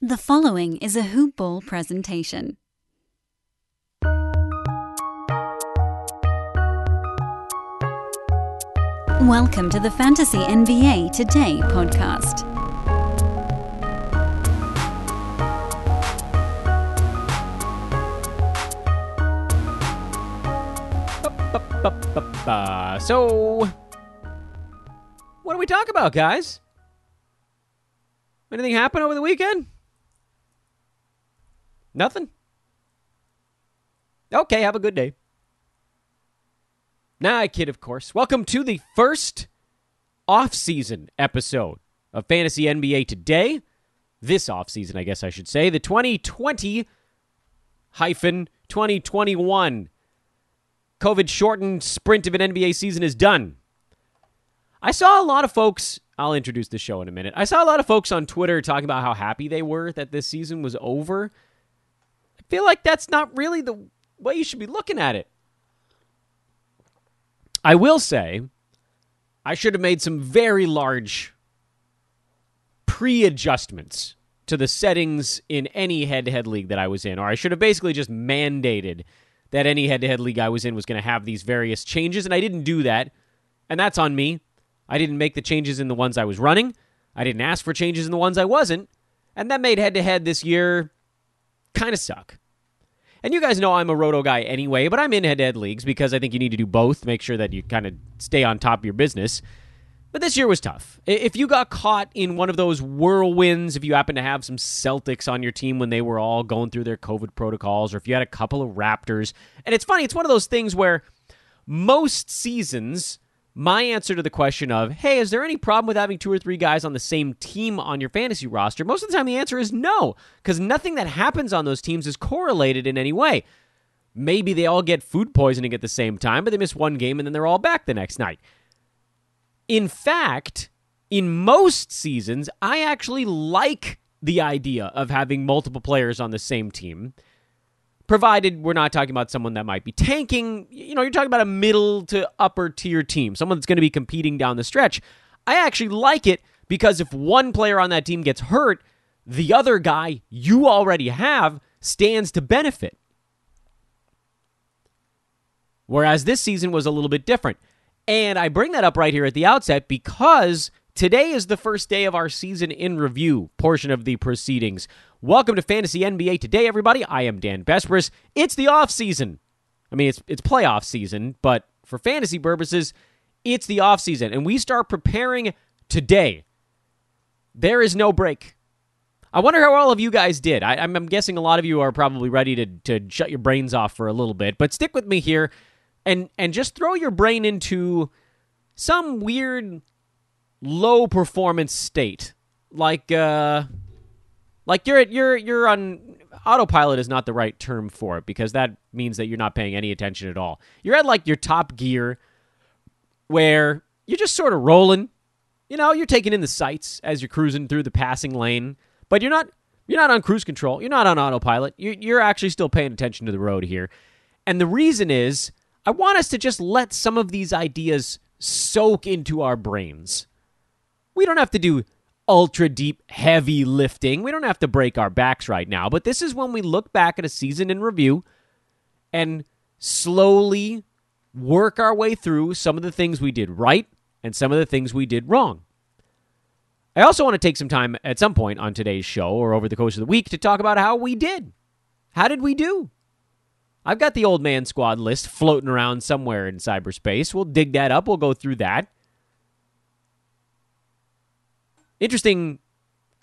The following is a Hoop Ball presentation. Welcome to the Fantasy NBA Today podcast. So, what do we talk about, guys? Anything happen over the weekend? Nothing? Okay, have a good day. Nah, I kid, of course. Welcome to the first off-season episode of Fantasy NBA Today. This off-season, I guess I should say. The 2020 hyphen 2021 COVID shortened sprint of an NBA season is done. I saw a lot of folks, I'll introduce the show in a minute. I saw a lot of folks on Twitter talking about how happy they were that this season was over. Feel like that's not really the way you should be looking at it. I will say, I should have made some very large pre adjustments to the settings in any head to head league that I was in, or I should have basically just mandated that any head to head league I was in was going to have these various changes, and I didn't do that. And that's on me. I didn't make the changes in the ones I was running. I didn't ask for changes in the ones I wasn't. And that made head to head this year kind of suck. And you guys know I'm a roto guy anyway, but I'm in head to head leagues because I think you need to do both, make sure that you kind of stay on top of your business. But this year was tough. If you got caught in one of those whirlwinds, if you happen to have some Celtics on your team when they were all going through their COVID protocols, or if you had a couple of Raptors, and it's funny, it's one of those things where most seasons, my answer to the question of, hey, is there any problem with having two or three guys on the same team on your fantasy roster? Most of the time, the answer is no, because nothing that happens on those teams is correlated in any way. Maybe they all get food poisoning at the same time, but they miss one game and then they're all back the next night. In fact, in most seasons, I actually like the idea of having multiple players on the same team, provided we're not talking about someone that might be tanking. You know, you're talking about a middle to upper tier team, someone that's going to be competing down the stretch. I actually like it because if one player on that team gets hurt, the other guy you already have stands to benefit. Whereas this season was a little bit different. And I bring that up right here at the outset because today is the first day of our season in review portion of the proceedings. Welcome to Fantasy NBA today, everybody. I am Dan Besbris. It's the off season. I mean, it's it's playoff season, but for fantasy purposes, it's the off season, and we start preparing today. There is no break. I wonder how all of you guys did. I, am guessing a lot of you are probably ready to, to shut your brains off for a little bit, but stick with me here and and just throw your brain into some weird low performance state. Like uh like you're you're you're on autopilot is not the right term for it because that means that you're not paying any attention at all. You're at like your top gear where you're just sort of rolling. You know you're taking in the sights as you're cruising through the passing lane but you're not you're not on cruise control. You're not on autopilot. You're, you're actually still paying attention to the road here. And the reason is I want us to just let some of these ideas soak into our brains. We don't have to do ultra deep, heavy lifting. We don't have to break our backs right now, but this is when we look back at a season in review and slowly work our way through some of the things we did right and some of the things we did wrong. I also want to take some time at some point on today's show or over the course of the week to talk about how we did. How did we do? I've got the old man squad list floating around somewhere in cyberspace. We'll dig that up. We'll go through that. Interesting,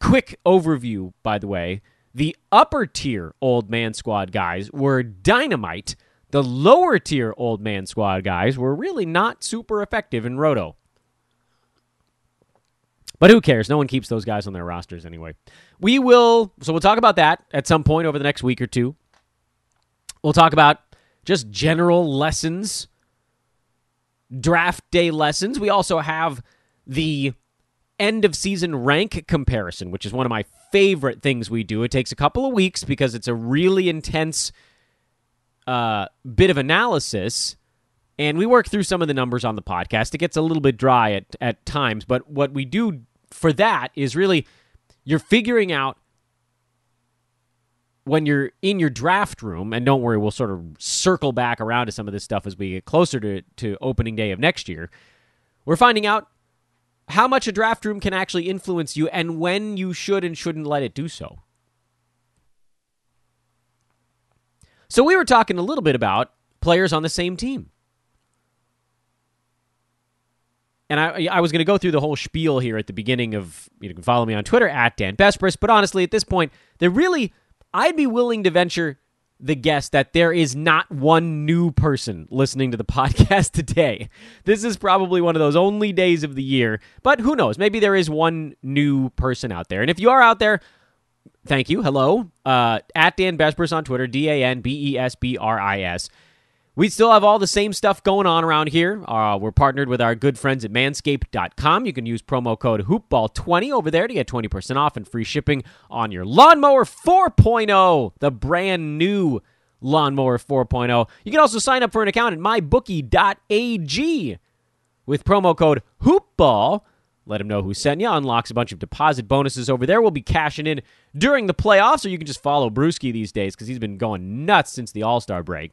quick overview, by the way. The upper tier old man squad guys were dynamite. The lower tier old man squad guys were really not super effective in Roto. But who cares? No one keeps those guys on their rosters anyway. We will, so we'll talk about that at some point over the next week or two. We'll talk about just general lessons, draft day lessons. We also have the end of season rank comparison, which is one of my favorite things we do. It takes a couple of weeks because it's a really intense uh, bit of analysis. And we work through some of the numbers on the podcast. It gets a little bit dry at, at times, but what we do for that is really you're figuring out when you're in your draft room, and don't worry, we'll sort of circle back around to some of this stuff as we get closer to, to opening day of next year. We're finding out how much a draft room can actually influence you and when you should and shouldn't let it do so. So, we were talking a little bit about players on the same team. And I, I was going to go through the whole spiel here at the beginning of, you can follow me on Twitter at Dan Besbris, but honestly, at this point, there really I'd be willing to venture the guess that there is not one new person listening to the podcast today. This is probably one of those only days of the year, but who knows? Maybe there is one new person out there. And if you are out there, thank you. Hello. Uh, at Dan Besbris on Twitter, D A N B E S B R I S. We still have all the same stuff going on around here. Uh, we're partnered with our good friends at manscaped.com. You can use promo code hoopball20 over there to get 20% off and free shipping on your lawnmower 4.0, the brand new lawnmower 4.0. You can also sign up for an account at mybookie.ag with promo code hoopball. Let them know who sent you. Unlocks a bunch of deposit bonuses over there. We'll be cashing in during the playoffs, or you can just follow Brewski these days because he's been going nuts since the All Star break.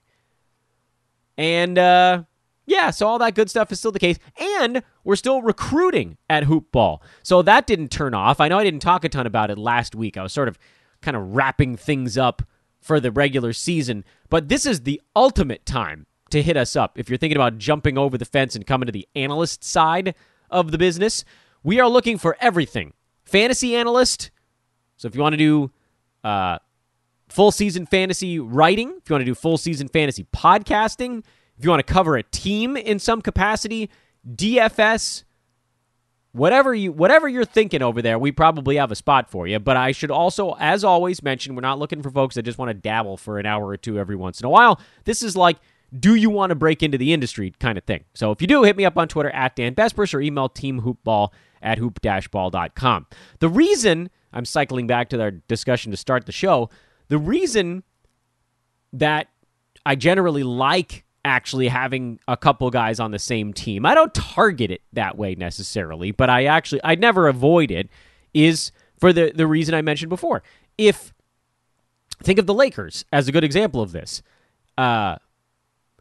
And uh, yeah, so all that good stuff is still the case. And we're still recruiting at Hoopball. So that didn't turn off. I know I didn't talk a ton about it last week. I was sort of kind of wrapping things up for the regular season. But this is the ultimate time to hit us up if you're thinking about jumping over the fence and coming to the analyst side of the business. We are looking for everything fantasy analyst. So if you want to do uh, full season fantasy writing, if you want to do full season fantasy podcasting, if you want to cover a team in some capacity, DFS, whatever you whatever you're thinking over there, we probably have a spot for you. But I should also, as always, mention we're not looking for folks that just want to dabble for an hour or two every once in a while. This is like do you want to break into the industry kind of thing. So if you do, hit me up on Twitter at Dan Besbris or email teamhoopball at hoop-ball.com. The reason I'm cycling back to our discussion to start the show the reason that I generally like actually having a couple guys on the same team, I don't target it that way necessarily, but I actually, I never avoid it, is for the, the reason I mentioned before. If, think of the Lakers as a good example of this. Uh,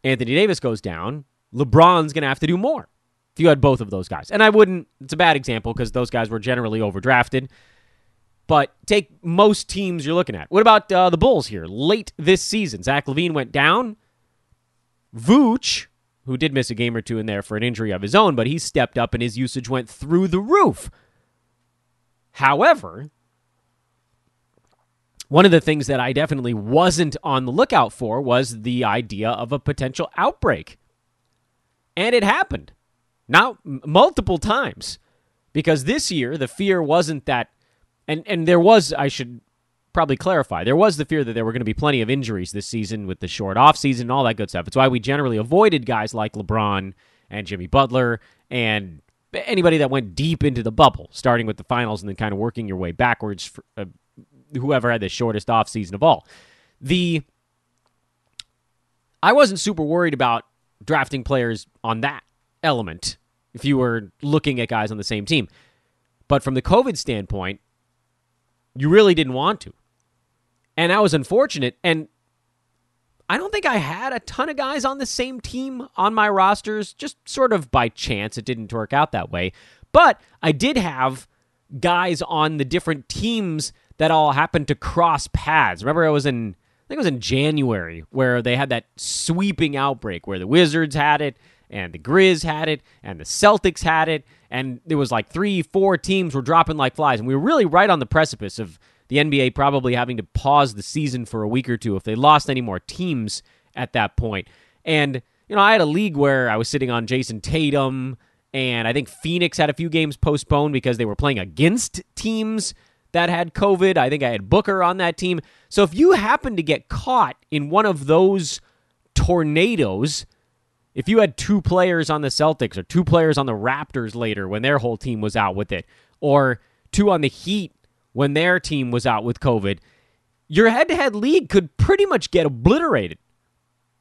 Anthony Davis goes down, LeBron's going to have to do more if you had both of those guys. And I wouldn't, it's a bad example because those guys were generally overdrafted. But take most teams you're looking at. What about uh, the Bulls here? Late this season, Zach LaVine went down. Vooch, who did miss a game or two in there for an injury of his own, but he stepped up and his usage went through the roof. However, one of the things that I definitely wasn't on the lookout for was the idea of a potential outbreak. And it happened. Now, multiple times. Because this year, the fear wasn't that and and there was I should probably clarify there was the fear that there were going to be plenty of injuries this season with the short off season and all that good stuff. It's why we generally avoided guys like LeBron and Jimmy Butler and anybody that went deep into the bubble, starting with the finals and then kind of working your way backwards. For, uh, whoever had the shortest off season of all. The I wasn't super worried about drafting players on that element if you were looking at guys on the same team. But from the COVID standpoint, you really didn't want to. And that was unfortunate. And I don't think I had a ton of guys on the same team on my rosters, just sort of by chance. It didn't work out that way. But I did have guys on the different teams that all happened to cross paths. Remember, I was in, I think it was in January, where they had that sweeping outbreak where the Wizards had it, and the Grizz had it, and the Celtics had it, and there was like three, four teams were dropping like flies, and we were really right on the precipice of the NBA probably having to pause the season for a week or two if they lost any more teams at that point. And you know, I had a league where I was sitting on Jayson Tatum, and I think Phoenix had a few games postponed because they were playing against teams that had COVID. I think I had Booker on that team. So if you happen to get caught in one of those tornadoes, if you had two players on the Celtics or two players on the Raptors later when their whole team was out with it, or two on the Heat when their team was out with COVID, your head to head league could pretty much get obliterated.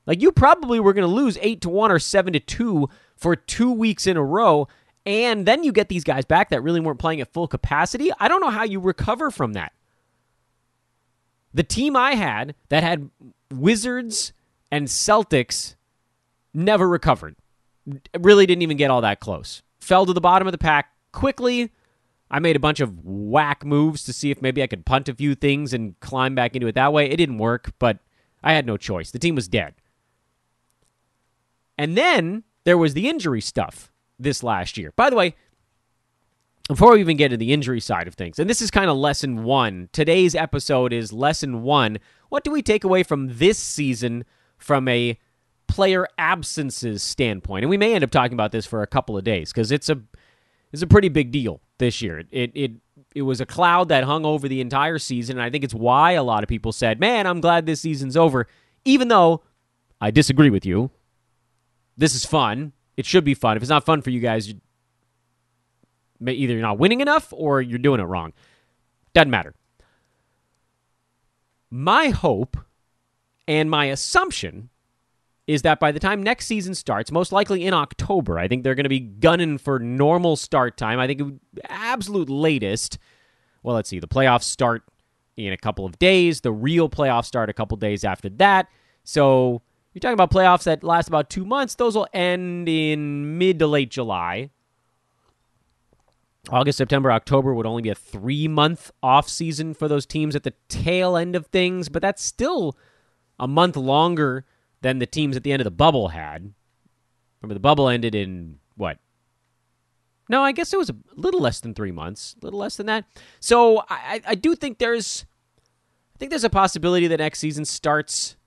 Like you probably were going to lose 8 to 1 or 7 to 2 for 2 weeks in a row and then you get these guys back that really weren't playing at full capacity. I don't know how you recover from that. The team I had that had Wizards and Celtics never recovered. Really didn't even get all that close. Fell to the bottom of the pack quickly. I made a bunch of whack moves to see if maybe I could punt a few things and climb back into it that way. It didn't work, but I had no choice. The team was dead. And then there was the injury stuff this last year. By the way, before we even get to the injury side of things, and this is kind of lesson one, today's episode is lesson one. What do we take away from this season from a player absences standpoint? And we may end up talking about this for a couple of days because it's a it's a pretty big deal this year. It it it was a cloud that hung over the entire season, and I think it's why a lot of people said, "Man, I'm glad this season's over," even though I disagree with you. This is fun. It should be fun. If it's not fun for you guys, you, either you're not winning enough or you're doing it wrong. Doesn't matter. My hope and my assumption is that by the time next season starts, most likely in October, I think they're going to be gunning for normal start time. I think absolute latest. Well, let's see. The playoffs start in a couple of days. The real playoffs start a couple days after that. So you're talking about playoffs that last about two months. Those will end in mid to late July. August, September, October would only be a three month off season for those teams at the tail end of things, but that's still a month longer than the teams at the end of the bubble had. Remember, the bubble ended in what? No, I guess it was a little less than three months, a little less than that. So I, I do think there's, I think there's a possibility that next season starts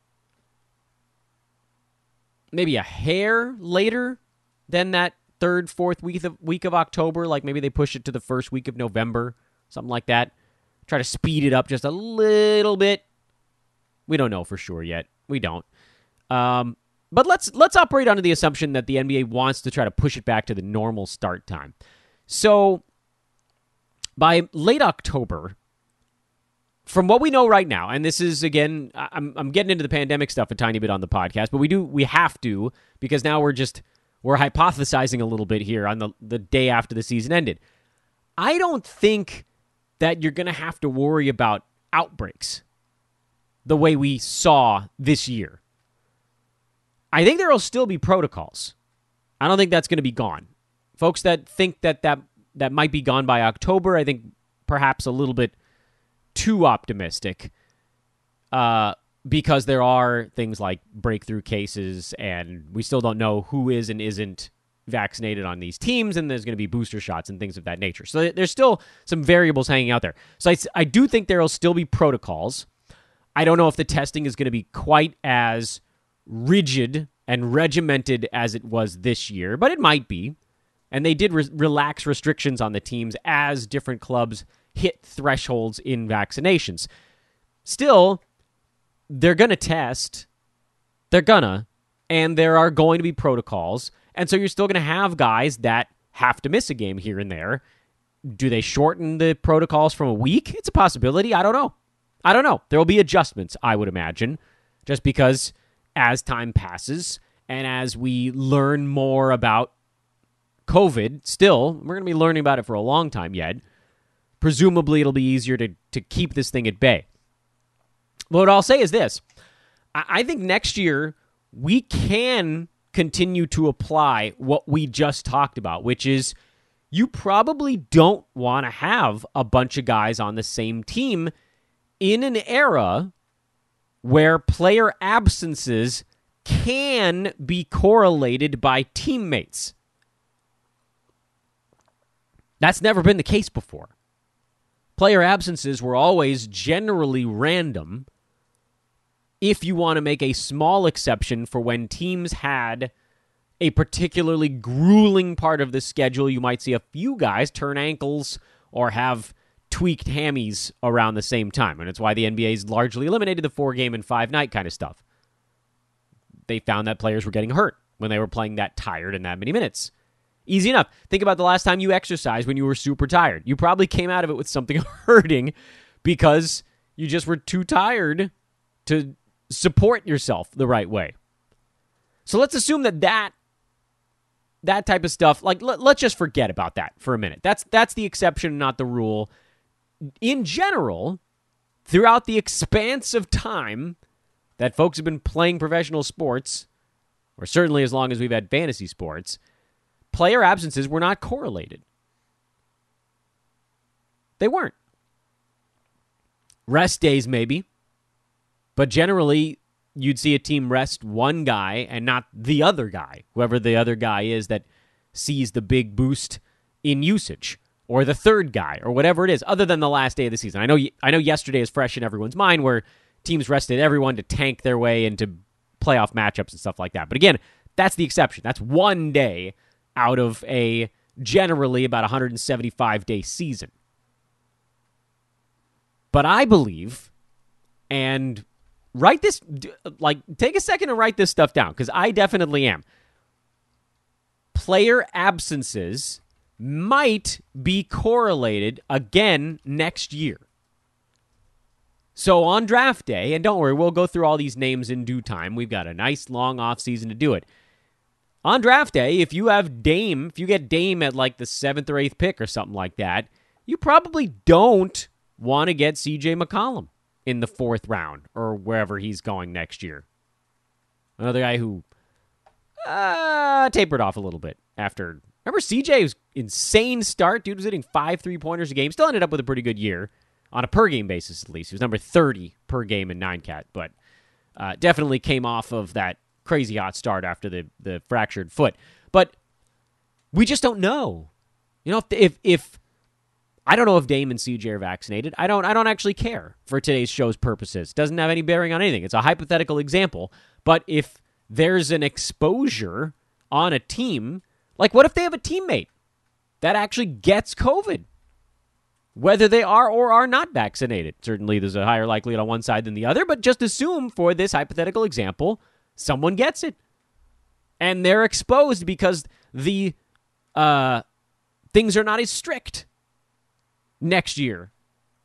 maybe a hair later than that third, fourth week of week of October. Like maybe they push it to the first week of November, something like that. Try to speed it up just a little bit. We don't know for sure yet. We don't. Um, but let's let's operate under the assumption that the NBA wants to try to push it back to the normal start time. So by late October, from what we know right now, and this is again, I'm I'm getting into the pandemic stuff a tiny bit on the podcast, but we do we have to because now we're just we're hypothesizing a little bit here on the the day after the season ended. I don't think that you're going to have to worry about outbreaks the way we saw this year. I think there will still be protocols. I don't think that's going to be gone. Folks that think that, that that might be gone by October, I think perhaps a little bit too optimistic. Uh, because there are things like breakthrough cases, and we still don't know who is and isn't vaccinated on these teams, and there's going to be booster shots and things of that nature. So there's still some variables hanging out there. So I, I do think there will still be protocols. I don't know if the testing is going to be quite as rigid and regimented as it was this year, but it might be. And they did re- relax restrictions on the teams as different clubs hit thresholds in vaccinations. Still, they're going to test. They're gonna. And there are going to be protocols. And so you're still going to have guys that have to miss a game here and there. Do they shorten the protocols from a week? It's a possibility. I don't know. I don't know. There will be adjustments, I would imagine, just because as time passes and as we learn more about COVID, still, we're going to be learning about it for a long time yet. Presumably, it'll be easier to, to keep this thing at bay. But what I'll say is this I, I think next year we can continue to apply what we just talked about, which is you probably don't want to have a bunch of guys on the same team in an era where player absences can be correlated by teammates. That's never been the case before. Player absences were always generally random if you want to make a small exception for when teams had a particularly grueling part of the schedule. You might see a few guys turn ankles or have tweaked hammies around the same time. And it's why the NBA's largely eliminated the four game and five night kind of stuff. They found that players were getting hurt when they were playing that tired in that many minutes. Easy enough. Think about the last time you exercised when you were super tired. You probably came out of it with something hurting because you just were too tired to support yourself the right way. So let's assume that that that type of stuff like let, us just forget about that for a minute. That's that's the exception not the rule in general, throughout the expanse of time that folks have been playing professional sports, or certainly as long as we've had fantasy sports, player absences were not correlated. They weren't. Rest days, maybe. But generally, you'd see a team rest one guy and not the other guy, whoever the other guy is that sees the big boost in usage, or the third guy, or whatever it is, other than the last day of the season. I know, I know yesterday is fresh in everyone's mind where teams rested everyone to tank their way into playoff matchups and stuff like that. But again, that's the exception. That's one day out of a generally about 175 day season. But I believe, and write this, like, take a second to write this stuff down because I definitely am. Player absences might be correlated again next year. So on draft day, and don't worry, we'll go through all these names in due time. We've got a nice long off season to do it. On draft day, if you have Dame, if you get Dame at like the seventh or eighth pick or something like that, you probably don't want to get CJ McCollum in the fourth round or wherever he's going next year. Another guy who uh, tapered off a little bit after. Remember CJ's insane start? Dude was hitting five three pointers a game. Still ended up with a pretty good year on a per game basis, at least. He was number 30 per game in nine cat, but uh, definitely came off of that crazy hot start after the, the fractured foot. But we just don't know. You know, if, if, if I don't know if Dame and CJ are vaccinated. I don't I don't actually care for today's show's purposes. Doesn't have any bearing on anything. It's a hypothetical example. But if there's an exposure on a team, like what if they have a teammate that actually gets COVID? Whether they are or are not vaccinated. Certainly there's a higher likelihood on one side than the other, but just assume for this hypothetical example, someone gets it. And they're exposed because the uh, things are not as strict next year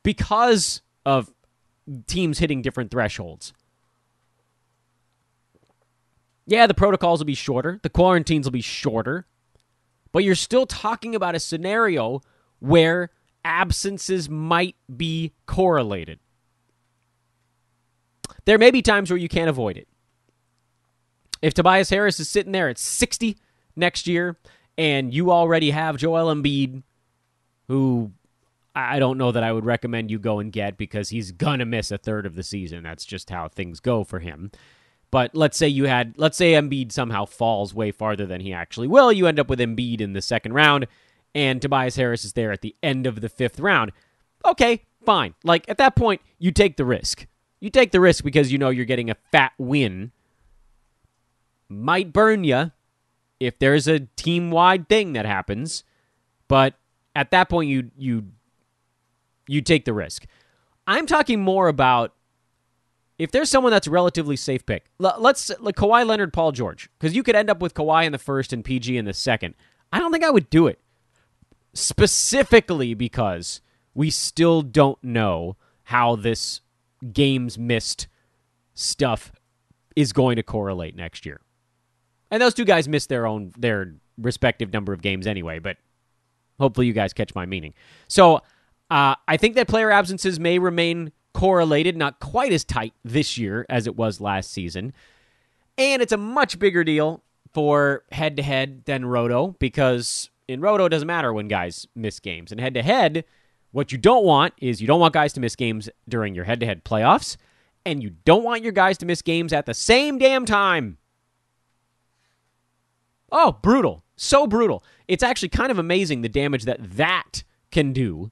because of teams hitting different thresholds. Yeah, the protocols will be shorter, the quarantines will be shorter, but you're still talking about a scenario where absences might be correlated. There may be times where you can't avoid it. If Tobias Harris is sitting there at 60 next year and you already have Joel Embiid, who I don't know that I would recommend you go and get because he's gonna miss a third of the season. That's just how things go for him. But let's say you had, let's say Embiid somehow falls way farther than he actually will. You end up with Embiid in the second round, and Tobias Harris is there at the end of the fifth round. Okay, fine. Like at that point, you take the risk. You take the risk because you know you're getting a fat win. Might burn you if there's a team wide thing that happens, but at that point, you you you take the risk. I'm talking more about if there's someone that's a relatively safe pick. Let's like Kawhi Leonard, Paul George, because you could end up with Kawhi in the first and PG in the second. I don't think I would do it specifically because we still don't know how this games missed stuff is going to correlate next year. And those two guys missed their own their respective number of games anyway, but hopefully you guys catch my meaning. So uh, I think that player absences may remain correlated, not quite as tight this year as it was last season. And it's a much bigger deal for head to head than Roto because in Roto it doesn't matter when guys miss games. And head to head, what you don't want is you don't want guys to miss games during your head to head playoffs, and you don't want your guys to miss games at the same damn time. Oh, brutal. So brutal. It's actually kind of amazing the damage that that can do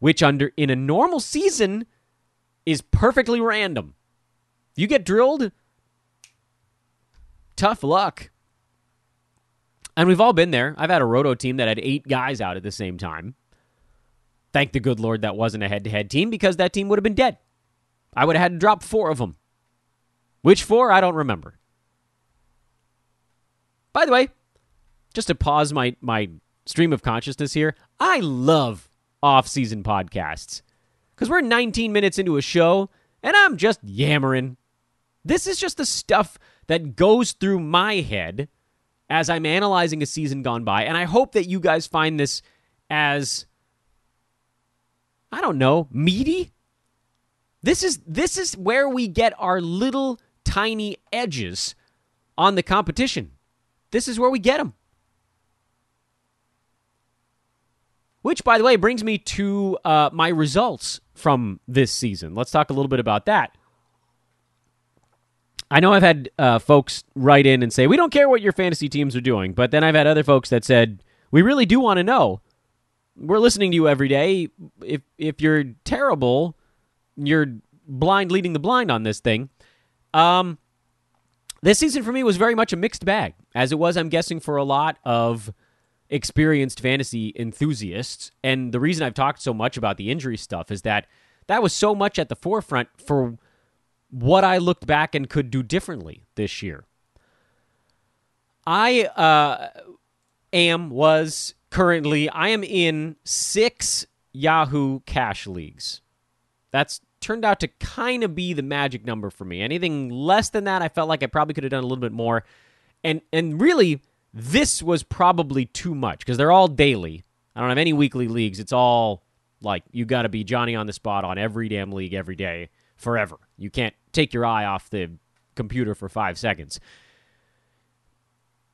which under in a normal season is perfectly random. You get drilled, tough luck. And we've all been there. I've had a roto team that had eight guys out at the same time. Thank the good Lord that wasn't a head to head team because that team would have been dead. I would have had to drop four of them. Which four? I don't remember. By the way, just to pause my, my stream of consciousness here, I love off-season podcasts. Because we're 19 minutes into a show, and I'm just yammering. This is just the stuff that goes through my head as I'm analyzing a season gone by, and I hope that you guys find this as, I don't know, meaty? This is this is where we get our little tiny edges on the competition. This is where we get them. Which, by the way, brings me to uh, my results from this season. Let's talk a little bit about that. I know I've had uh, folks write in and say, we don't care what your fantasy teams are doing. But then I've had other folks that said, we really do want to know. We're listening to you every day. If, if you're terrible, you're blind leading the blind on this thing. Um, this season for me was very much a mixed bag, as it was, I'm guessing, for a lot of experienced fantasy enthusiasts. And the reason I've talked so much about the injury stuff is that that was so much at the forefront for what I looked back and could do differently this year. I uh, am, was currently, I am in six Yahoo cash leagues. That's turned out to kind of be the magic number for me. Anything less than that, I felt like I probably could have done a little bit more. And and really, this was probably too much because they're all daily. I don't have any weekly leagues. It's all like you got to be Johnny on the spot on every damn league every day forever. You can't take your eye off the computer for five seconds.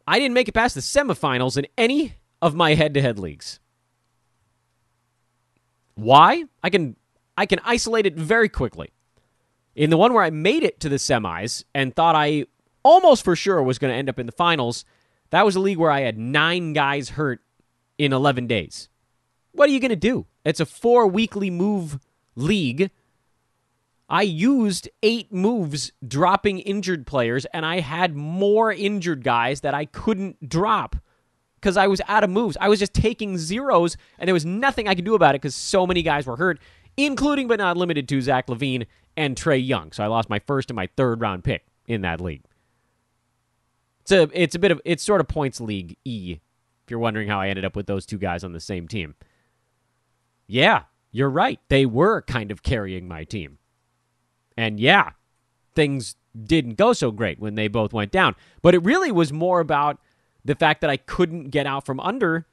I didn't make it past the semifinals in any of my head to head leagues. Why? I can I can isolate it very quickly. In the one where I made it to the semis and thought I almost for sure was going to end up in the finals, that was a league where I had nine guys hurt in 11 days. What are you going to do? It's a four weekly move league. I used eight moves dropping injured players, and I had more injured guys that I couldn't drop because I was out of moves. I was just taking zeros, and there was nothing I could do about it because so many guys were hurt, including but not limited to Zach LaVine and Trae Young. So I lost my first and my third round pick in that league. It's a it's a bit of it's sort of points league E. If you're wondering how I ended up with those two guys on the same team. Yeah, you're right. They were kind of carrying my team. And yeah, things didn't go so great when they both went down. But it really was more about the fact that I couldn't get out from under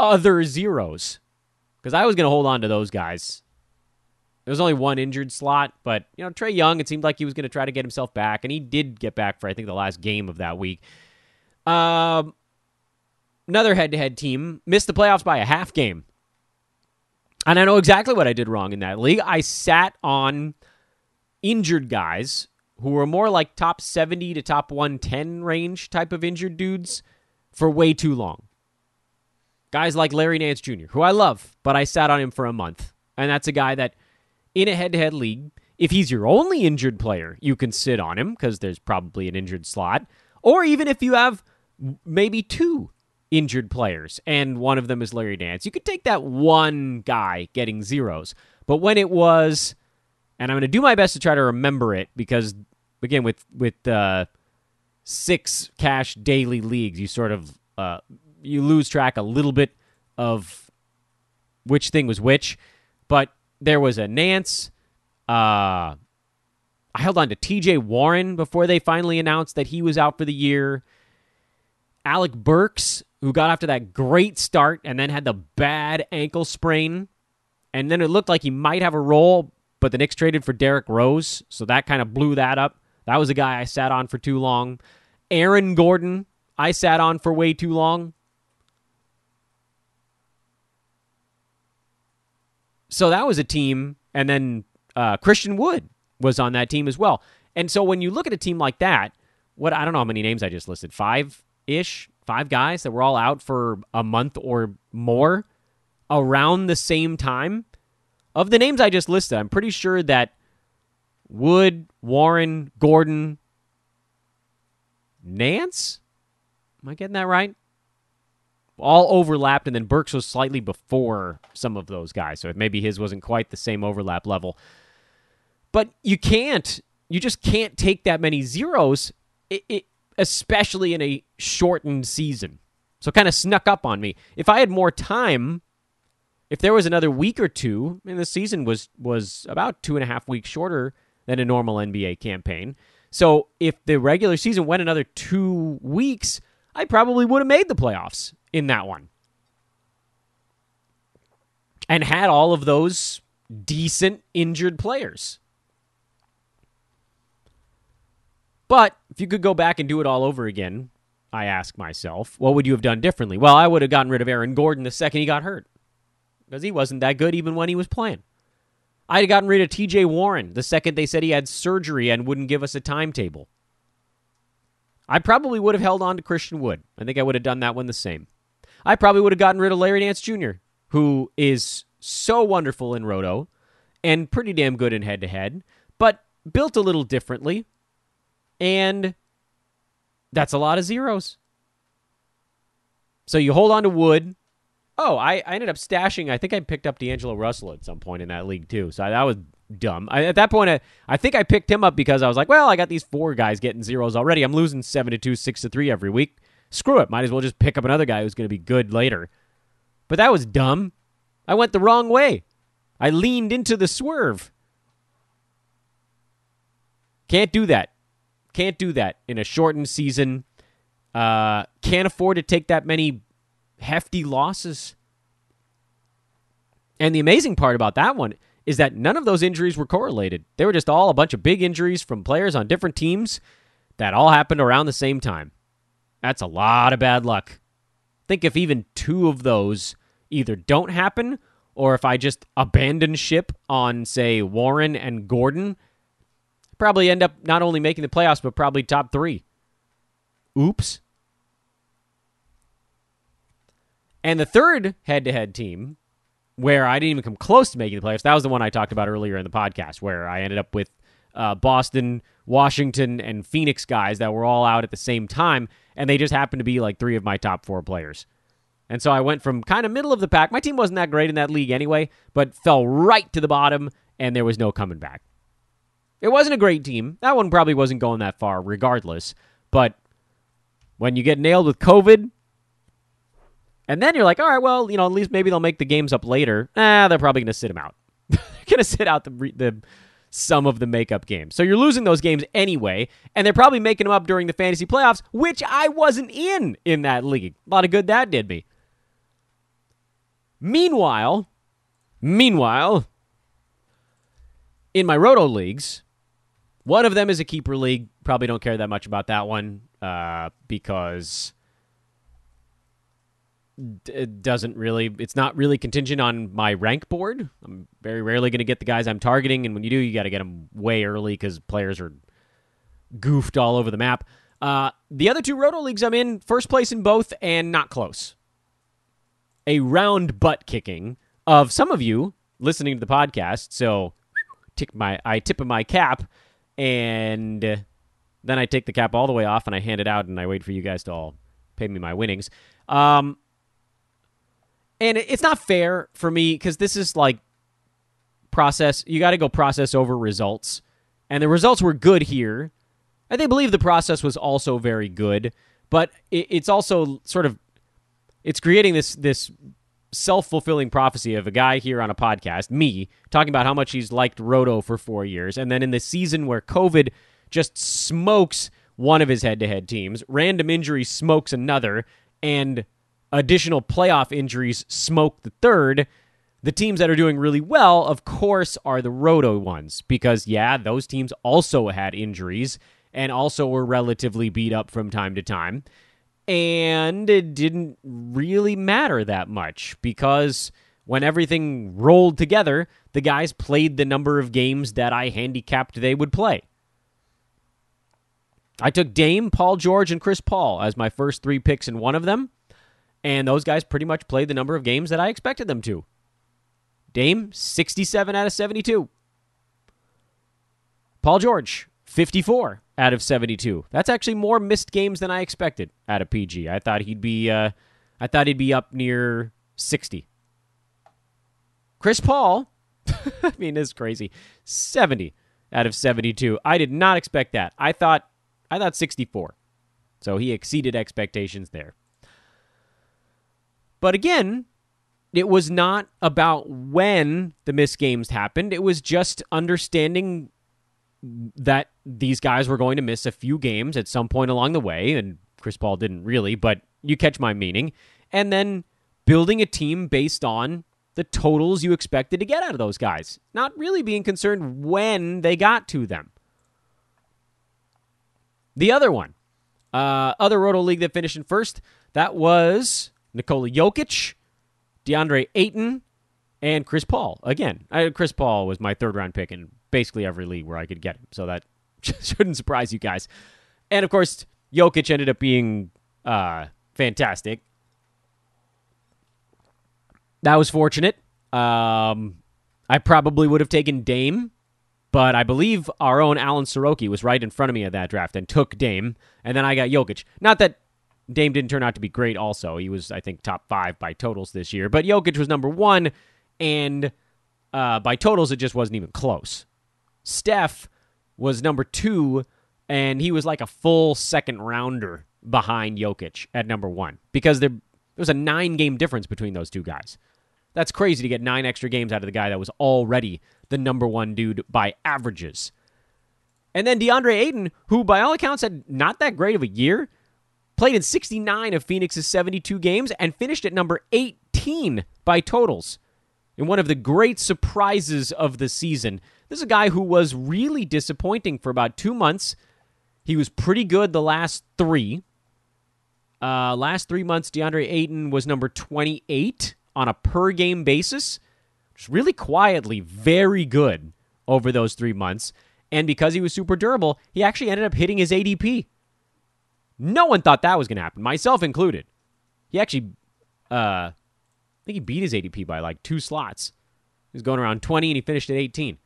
other zeros. Because I was going to hold on to those guys there was only one injured slot, but you know Trae Young. It seemed like he was going to try to get himself back, and he did get back for I think the last game of that week. Um, another head-to-head team missed the playoffs by a half game, and I know exactly what I did wrong in that league. I sat on injured guys who were more like top seventy to top one ten range type of injured dudes for way too long. Guys like Larry Nance Jr., who I love, but I sat on him for a month, and that's a guy that in a head to head league, if he's your only injured player, you can sit on him because there's probably an injured slot. Or even if you have maybe two injured players and one of them is Larry Nance, you could take that one guy getting zeros. But when it was, and I'm going to do my best to try to remember it because, again, with with uh, six cash daily leagues, you sort of uh, you lose track a little bit of which thing was which. But there was a Nance. Uh, I held on to TJ Warren before they finally announced that he was out for the year. Alec Burks, who got off to that great start and then had the bad ankle sprain. And then it looked like he might have a role, but the Knicks traded for Derrick Rose, so that kind of blew that up. That was a guy I sat on for too long. Aaron Gordon, I sat on for way too long. So that was a team, and then uh, Christian Wood was on that team as well. And so when you look at a team like that, what I don't know how many names I just listed, five ish, five guys that were all out for a month or more around the same time. Of the names I just listed, I'm pretty sure that Wood, Warren, Gordon, Nance. Am I getting that right? All overlapped, and then Burks was slightly before some of those guys. So maybe his wasn't quite the same overlap level. But you can't, you just can't take that many zeros, it, it, especially in a shortened season. So kind of snuck up on me. If I had more time, if there was another week or two, mean, the season was was about two and a half weeks shorter than a normal NBA campaign. So if the regular season went another two weeks, I probably would have made the playoffs in that one. And had all of those decent injured players. But if you could go back and do it all over again, I ask myself, what would you have done differently? Well, I would have gotten rid of Aaron Gordon the second he got hurt because he wasn't that good even when he was playing. I'd have gotten rid of TJ Warren the second they said he had surgery and wouldn't give us a timetable. I probably would have held on to Christian Wood. I think I would have done that one the same. I probably would have gotten rid of Larry Nance Jr., who is so wonderful in Roto and pretty damn good in head to head, but built a little differently. And that's a lot of zeros. So you hold on to Wood. Oh, I, I ended up stashing. I think I picked up D'Angelo Russell at some point in that league too. So that was dumb. I, at that point, I, I think I picked him up because I was like, well, I got these four guys getting zeros already. I'm losing seven to two, six to three every week. Screw it. Might as well just pick up another guy who's going to be good later. But that was dumb. I went the wrong way. I leaned into the swerve. Can't do that. Can't do that in a shortened season. Uh, can't afford to take that many hefty losses. And the amazing part about that one is that none of those injuries were correlated. They were just all a bunch of big injuries from players on different teams that all happened around the same time. That's a lot of bad luck. Think if even two of those either don't happen or if I just abandon ship on, say, Warren and Gordon, probably end up not only making the playoffs, but probably top three. Oops. And the third head to head team where I didn't even come close to making the playoffs. That was the one I talked about earlier in the podcast, where I ended up with uh, Boston, Washington, and Phoenix guys that were all out at the same time, and they just happened to be like three of my top four players. And so I went from kind of middle of the pack. My team wasn't that great in that league anyway, but fell right to the bottom, and there was no coming back. It wasn't a great team. That one probably wasn't going that far, regardless. But when you get nailed with COVID, and then you're like, all right, well, you know, at least maybe they'll make the games up later. Ah, they're probably going to sit them out. they're going to sit out the the some of the makeup games. So you're losing those games anyway, and they're probably making them up during the fantasy playoffs, which I wasn't in in that league. A lot of good that did me. Meanwhile, meanwhile, in my roto leagues, one of them is a keeper league. Probably don't care that much about that one uh, because it doesn't really it's not really contingent on my rank board. I'm very rarely going to get the guys i'm targeting and when you do you got to get them way early because players are goofed all over the map. Uh, the other two roto leagues i'm in first place in both and not close. A round butt kicking of some of you listening to the podcast so tip my i tip my cap and then i take the cap all the way off and i hand it out and i wait for you guys to all pay me my winnings. Um, and it's not fair for me because this is like process. You got to go process over results, and the results were good here. I think believe the process was also very good, but it's also sort of it's creating this this self fulfilling prophecy of a guy here on a podcast, me, talking about how much he's liked Roto for four years, and then in the season where COVID just smokes one of his head to head teams, random injury smokes another, and additional playoff injuries smoke the third. The teams that are doing really well, of course, are the Roto ones because, yeah, those teams also had injuries and also were relatively beat up from time to time. And it didn't really matter that much because when everything rolled together, the guys played the number of games that I handicapped they would play. I took Dame, Paul George, and Chris Paul as my first three picks in one of them. And those guys pretty much played the number of games that I expected them to. Dame, 67 out of 72. Paul George, 54 out of 72. That's actually more missed games than I expected out of PG. I thought he'd be uh, I thought he'd be up near 60. Chris Paul, I mean, it's crazy. 70 out of 72. I did not expect that. I thought I thought 64. So he exceeded expectations there. But again, it was not about when the missed games happened. It was just understanding that these guys were going to miss a few games at some point along the way, and Chris Paul didn't really, but you catch my meaning. And then building a team based on the totals you expected to get out of those guys, not really being concerned when they got to them. The other one, uh, other Roto League that finished in first, that was Nikola Jokic, DeAndre Ayton, and Chris Paul. Again, I, Chris Paul was my third round pick in basically every league where I could get him, so that shouldn't surprise you guys. And of course, Jokic ended up being uh, fantastic. That was fortunate. Um, I probably would have taken Dame, but I believe our own Alan Soroki was right in front of me at that draft and took Dame, and then I got Jokic. Not that Dame didn't turn out to be great. Also, he was I think top five by totals this year, but Jokic was number one, and uh, by totals it just wasn't even close. Steph was number two, and he was like a full second rounder behind Jokic at number one because there, there was a nine game difference between those two guys. That's crazy to get nine extra games out of the guy that was already the number one dude by averages. And then DeAndre Ayton, who by all accounts had not that great of a year, played in 69 of Phoenix's 72 games and finished at number 18 by totals. In one of the great surprises of the season. This is a guy who was really disappointing for about two months. He was pretty good the last three. Uh, last three months, DeAndre Ayton was number 28 on a per game basis, is really quietly very good over those three months. And because he was super durable, he actually ended up hitting his ADP. No one thought that was going to happen, myself included. He actually, uh, I think he beat his ADP by like two slots. He was going around 20 and he finished at 18.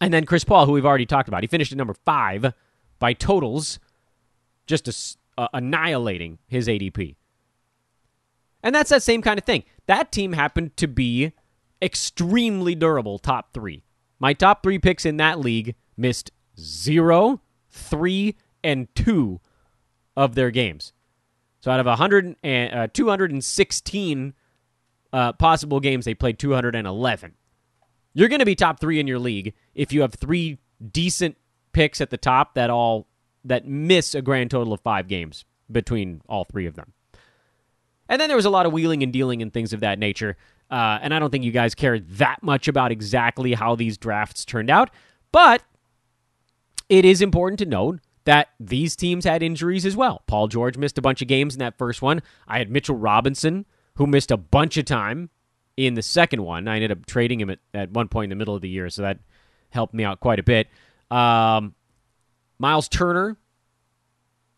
And then Chris Paul, who we've already talked about, he finished at number five by totals, just uh, annihilating his ADP. And that's that same kind of thing. That team happened to be extremely durable top three. My top three picks in that league missed zero, three, and two of their games. So out of 100 and, uh, 216 uh, possible games, they played 211. You're going to be top three in your league if you have three decent picks at the top that all that miss a grand total of five games between all three of them. And then there was a lot of wheeling and dealing and things of that nature. Uh, and I don't think you guys cared that much about exactly how these drafts turned out. But it is important to note that these teams had injuries as well. Paul George missed a bunch of games in that first one. I had Mitchell Robinson, who missed a bunch of time in the second one. I ended up trading him at, at one point in the middle of the year, so that helped me out quite a bit. Um, Miles Turner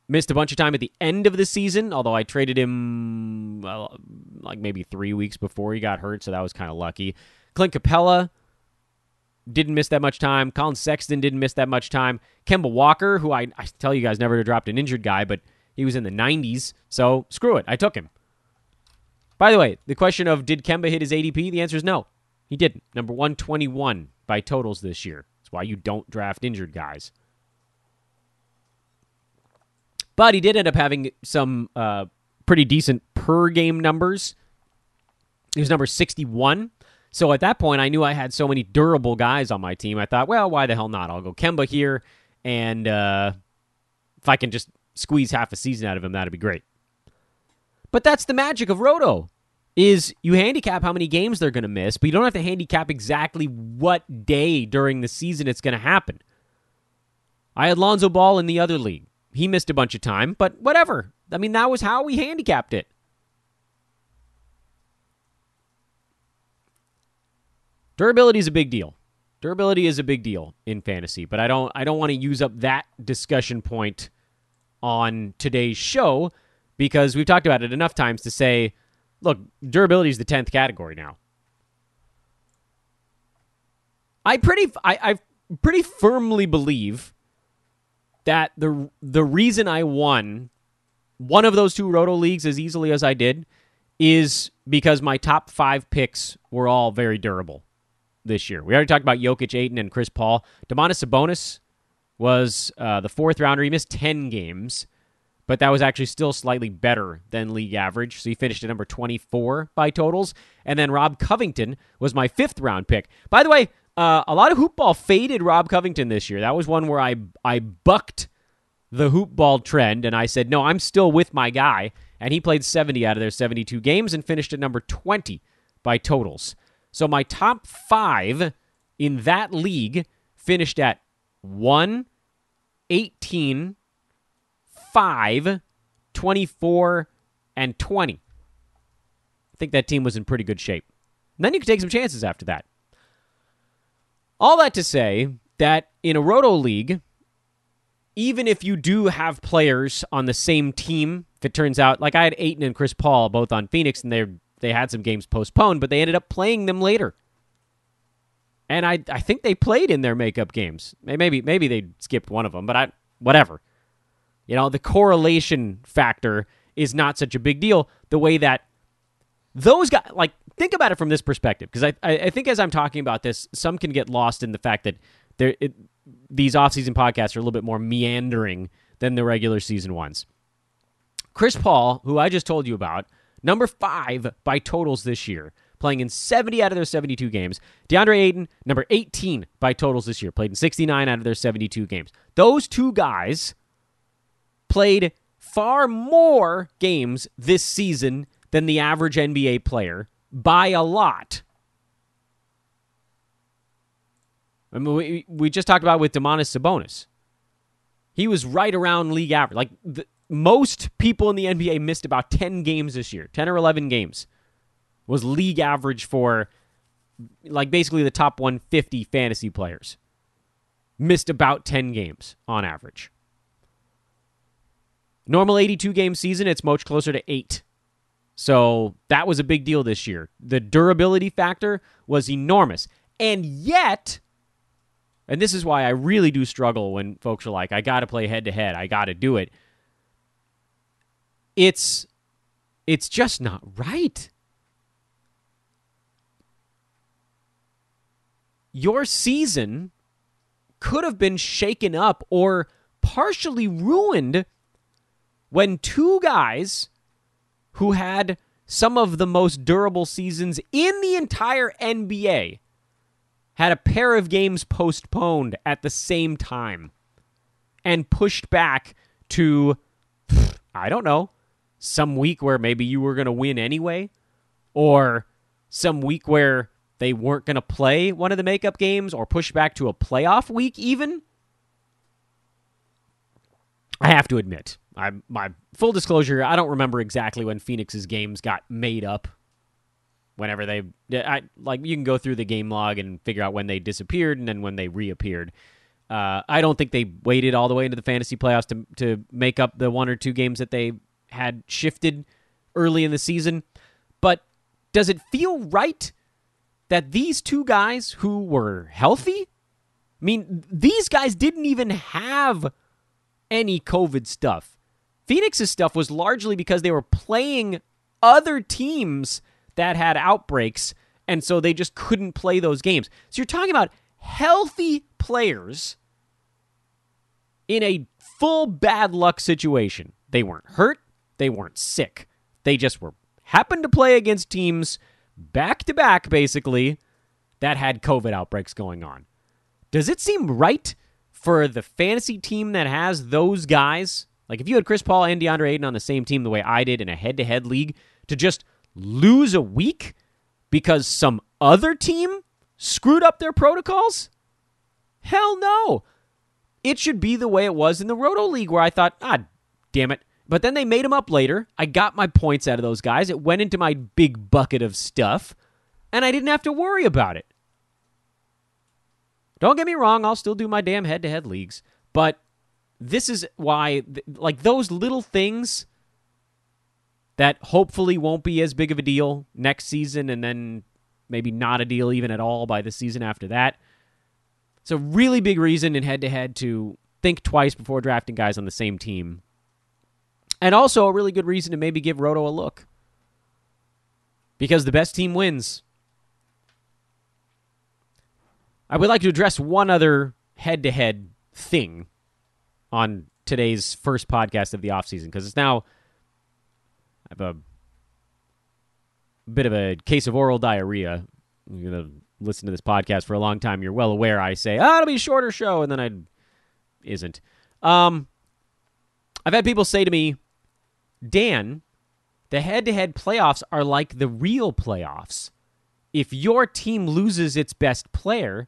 Missed a bunch of time at the end of the season, although I traded him well, like maybe three weeks before he got hurt, so that was kind of lucky. Clint Capela didn't miss that much time. Collin Sexton didn't miss that much time. Kemba Walker, who I, I tell you guys never dropped an injured guy, but he was in the 90s, so screw it. I took him. By the way, the question of did Kemba hit his ADP? The answer is no. He didn't. Number 121 by totals this year. That's why you don't draft injured guys. But he did end up having some uh, pretty decent per game numbers. He was number 61. So at that point, I knew I had so many durable guys on my team. I thought, well, why the hell not? I'll go Kemba here. And uh, if I can just squeeze half a season out of him, that'd be great. But that's the magic of Roto is you handicap how many games they're going to miss, but you don't have to handicap exactly what day during the season it's going to happen. I had Lonzo Ball in the other league. He missed a bunch of time, but whatever. I mean, that was how we handicapped it. Durability is a big deal. Durability is a big deal in fantasy, but I don't I don't want to use up that discussion point on today's show because we've talked about it enough times to say, look, durability is the 10th category now. I pretty I, I pretty firmly believe that the the reason I won one of those two roto leagues as easily as I did is because my top five picks were all very durable this year. We already talked about Jokic, Ayton, and Chris Paul. Domantas Sabonis was uh, the fourth rounder. He missed ten games, but that was actually still slightly better than league average. So he finished at number twenty four by totals. And then Rob Covington was my fifth round pick. By the way, uh, a lot of hoopball faded Rob Covington this year. That was one where I I bucked the hoopball trend and I said, no, I'm still with my guy. And he played 70 out of their 72 games and finished at number 20 by totals. So my top five in that league finished at 1, 18, 5, 24, and 20. I think that team was in pretty good shape. And then you could take some chances after that. All that to say that in a Roto League, even if you do have players on the same team, if it turns out like I had Ayton and Chris Paul both on Phoenix and they they had some games postponed, but they ended up playing them later. And I I think they played in their makeup games. Maybe maybe they skipped one of them, but I whatever. You know, the correlation factor is not such a big deal the way that those guys like think about it from this perspective because I, I, think as I'm talking about this, some can get lost in the fact that there it, these offseason podcasts are a little bit more meandering than the regular season ones. Chris Paul, who I just told you about, number five by totals this year, playing in 70 out of their 72 games. DeAndre Ayton, number 18 by totals this year, played in 69 out of their 72 games. Those two guys played far more games this season than the average NBA player by a lot. I mean, we, we just talked about with Domantas Sabonis. He was right around league average. Like the, most people in the NBA missed about 10 games this year, 10 or 11 games was league average for like basically the top 150 fantasy players. Missed about 10 games on average. Normal 82 game season, it's much closer to 8. So that was a big deal this year. The durability factor was enormous. And yet, and this is why I really do struggle when folks are like, I got to play head to head, I got to do it. It's it's just not right. Your season could have been shaken up or partially ruined when two guys who had some of the most durable seasons in the entire NBA, had a pair of games postponed at the same time and pushed back to, I don't know, some week where maybe you were going to win anyway, or some week where they weren't going to play one of the makeup games, or push back to a playoff week, even. I have to admit, I my full disclosure, I don't remember exactly when Phoenix's games got made up. Whenever they, I like you can go through the game log and figure out when they disappeared and then when they reappeared. Uh, I don't think they waited all the way into the fantasy playoffs to to make up the one or two games that they had shifted early in the season. But does it feel right that these two guys who were healthy? I mean, these guys didn't even have any COVID stuff. Phoenix's stuff was largely because they were playing other teams that had outbreaks, and so they just couldn't play those games. So you're talking about healthy players in a full bad luck situation. They weren't hurt, they weren't sick. They just were happened to play against teams back to back basically that had COVID outbreaks going on. Does it seem right for the fantasy team that has those guys like if you had Chris Paul and DeAndre Ayton on the same team the way I did in a head to head league, to just lose a week because some other team screwed up their protocols? Hell no. It should be the way it was in the Roto League where I thought, ah, damn it. But then they made them up later. I got my points out of those guys. It went into my big bucket of stuff, and I didn't have to worry about it. Don't get me wrong, I'll still do my damn head to head leagues, but this is why, like, those little things that hopefully won't be as big of a deal next season and then maybe not a deal even at all by the season after that. It's a really big reason in head to head to think twice before drafting guys on the same team. And also a really good reason to maybe give Roto a look. Because the best team wins. I would like to address one other head to head thing on today's first podcast of the offseason because it's now I have a bit of a case of oral diarrhea. You're going to listen to this podcast for a long time. You're well aware I say, oh, it'll be a shorter show, and then I isn't. Um, I've had people say to me, Dan, the head to head playoffs are like the real playoffs. If your team loses its best player,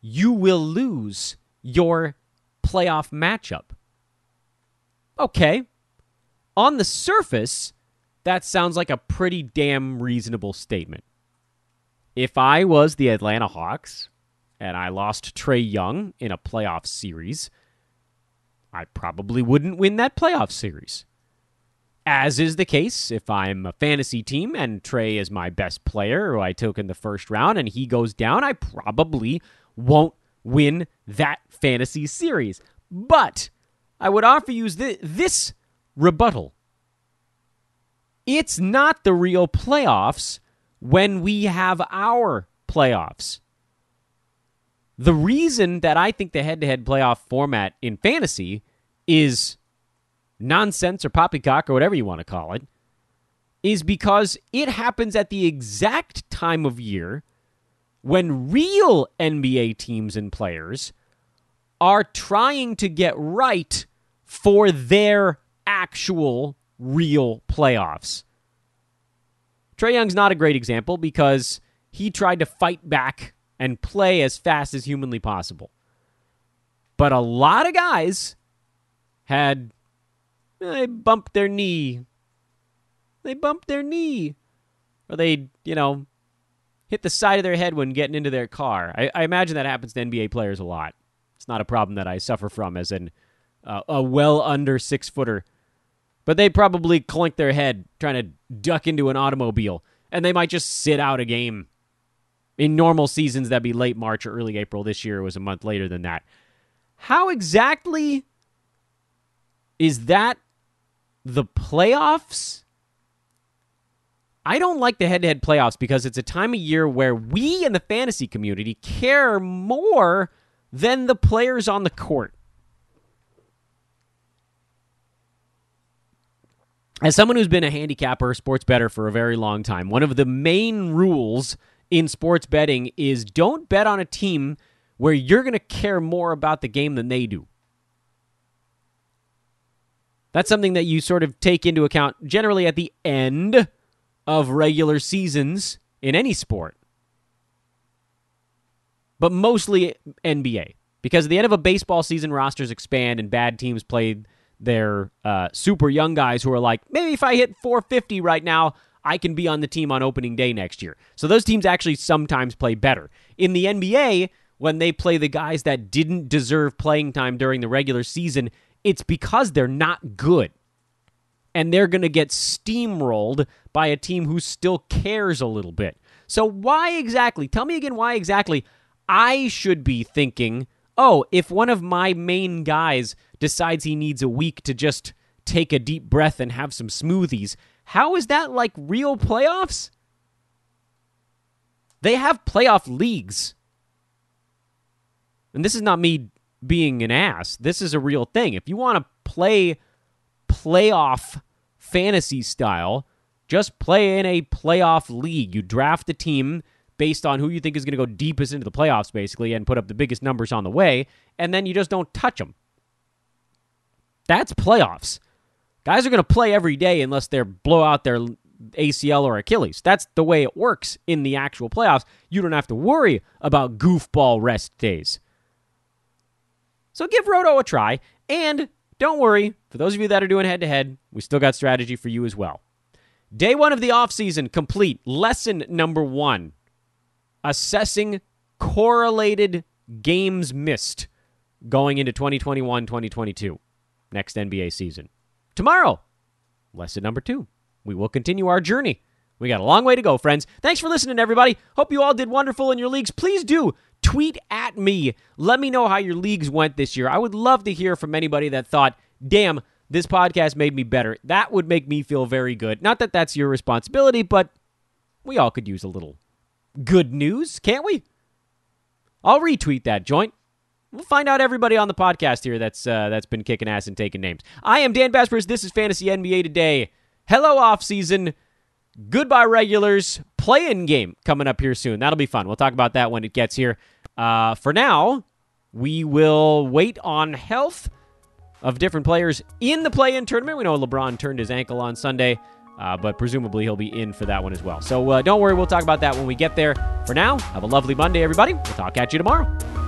you will lose your playoff matchup. Okay. On the surface, that sounds like a pretty damn reasonable statement. If I was the Atlanta Hawks and I lost Trae Young in a playoff series, I probably wouldn't win that playoff series. As is the case if I'm a fantasy team and Trae is my best player who I took in the first round and he goes down, I probably won't win that fantasy series. But I would offer you this rebuttal. It's not the real playoffs when we have our playoffs. The reason that I think the head to head playoff format in fantasy is nonsense or poppycock or whatever you want to call it is because it happens at the exact time of year when real NBA teams and players are trying to get right for their actual real playoffs. Trae Young's not a great example because he tried to fight back and play as fast as humanly possible. But a lot of guys had they bumped their knee. They bumped their knee. Or they, you know, hit the side of their head when getting into their car. I, I imagine that happens to NBA players a lot. It's not a problem that I suffer from as an uh, a well under six footer. But they probably clink their head trying to duck into an automobile, and they might just sit out a game. In normal seasons, that'd be late March or early April. This year was a month later than that. How exactly is that the playoffs? I don't like the head to head playoffs because it's a time of year where we in the fantasy community care more than the players on the court. As someone who's been a handicapper, sports better for a very long time, one of the main rules in sports betting is don't bet on a team where you're going to care more about the game than they do. That's something that you sort of take into account generally at the end of regular seasons in any sport, but mostly NBA. Because at the end of a baseball season, rosters expand and bad teams play their uh, super young guys who are like, maybe if I hit 450 right now, I can be on the team on opening day next year. So those teams actually sometimes play better. In the NBA, when they play the guys that didn't deserve playing time during the regular season, it's because they're not good. And they're going to get steamrolled by a team who still cares a little bit. So, why exactly? Tell me again why exactly I should be thinking, oh, if one of my main guys decides he needs a week to just take a deep breath and have some smoothies, how is that like real playoffs? They have playoff leagues. And this is not me being an ass. This is a real thing. If you want to play playoff fantasy style, just play in a playoff league. You draft a team based on who you think is going to go deepest into the playoffs, basically, and put up the biggest numbers on the way, and then you just don't touch them. That's playoffs. Guys are going to play every day unless they're blow out their ACL or Achilles. That's the way it works in the actual playoffs. You don't have to worry about goofball rest days. So give Roto a try. And don't worry, for those of you that are doing head to head, we still got strategy for you as well. Day one of the offseason complete. Lesson number one assessing correlated games missed going into 2021 2022, next NBA season. Tomorrow, lesson number two. We will continue our journey. We got a long way to go, friends. Thanks for listening, everybody. Hope you all did wonderful in your leagues. Please do tweet at me. Let me know how your leagues went this year. I would love to hear from anybody that thought, damn, this podcast made me better. That would make me feel very good. Not that that's your responsibility, but we all could use a little good news, can't we? I'll retweet that joint. We'll find out everybody on the podcast here that's uh, that's been kicking ass and taking names. I am Dan Besbris. This is Fantasy NBA Today. Hello, off season. Goodbye, regulars. Play-in game coming up here soon. That'll be fun. We'll talk about that when it gets here. Uh, for now, we will wait on health of different players in the play-in tournament. We know LeBron turned his ankle on Sunday, uh, but presumably he'll be in for that one as well. So uh, don't worry, we'll talk about that when we get there. For now, have a lovely Monday, everybody. We'll talk at you tomorrow.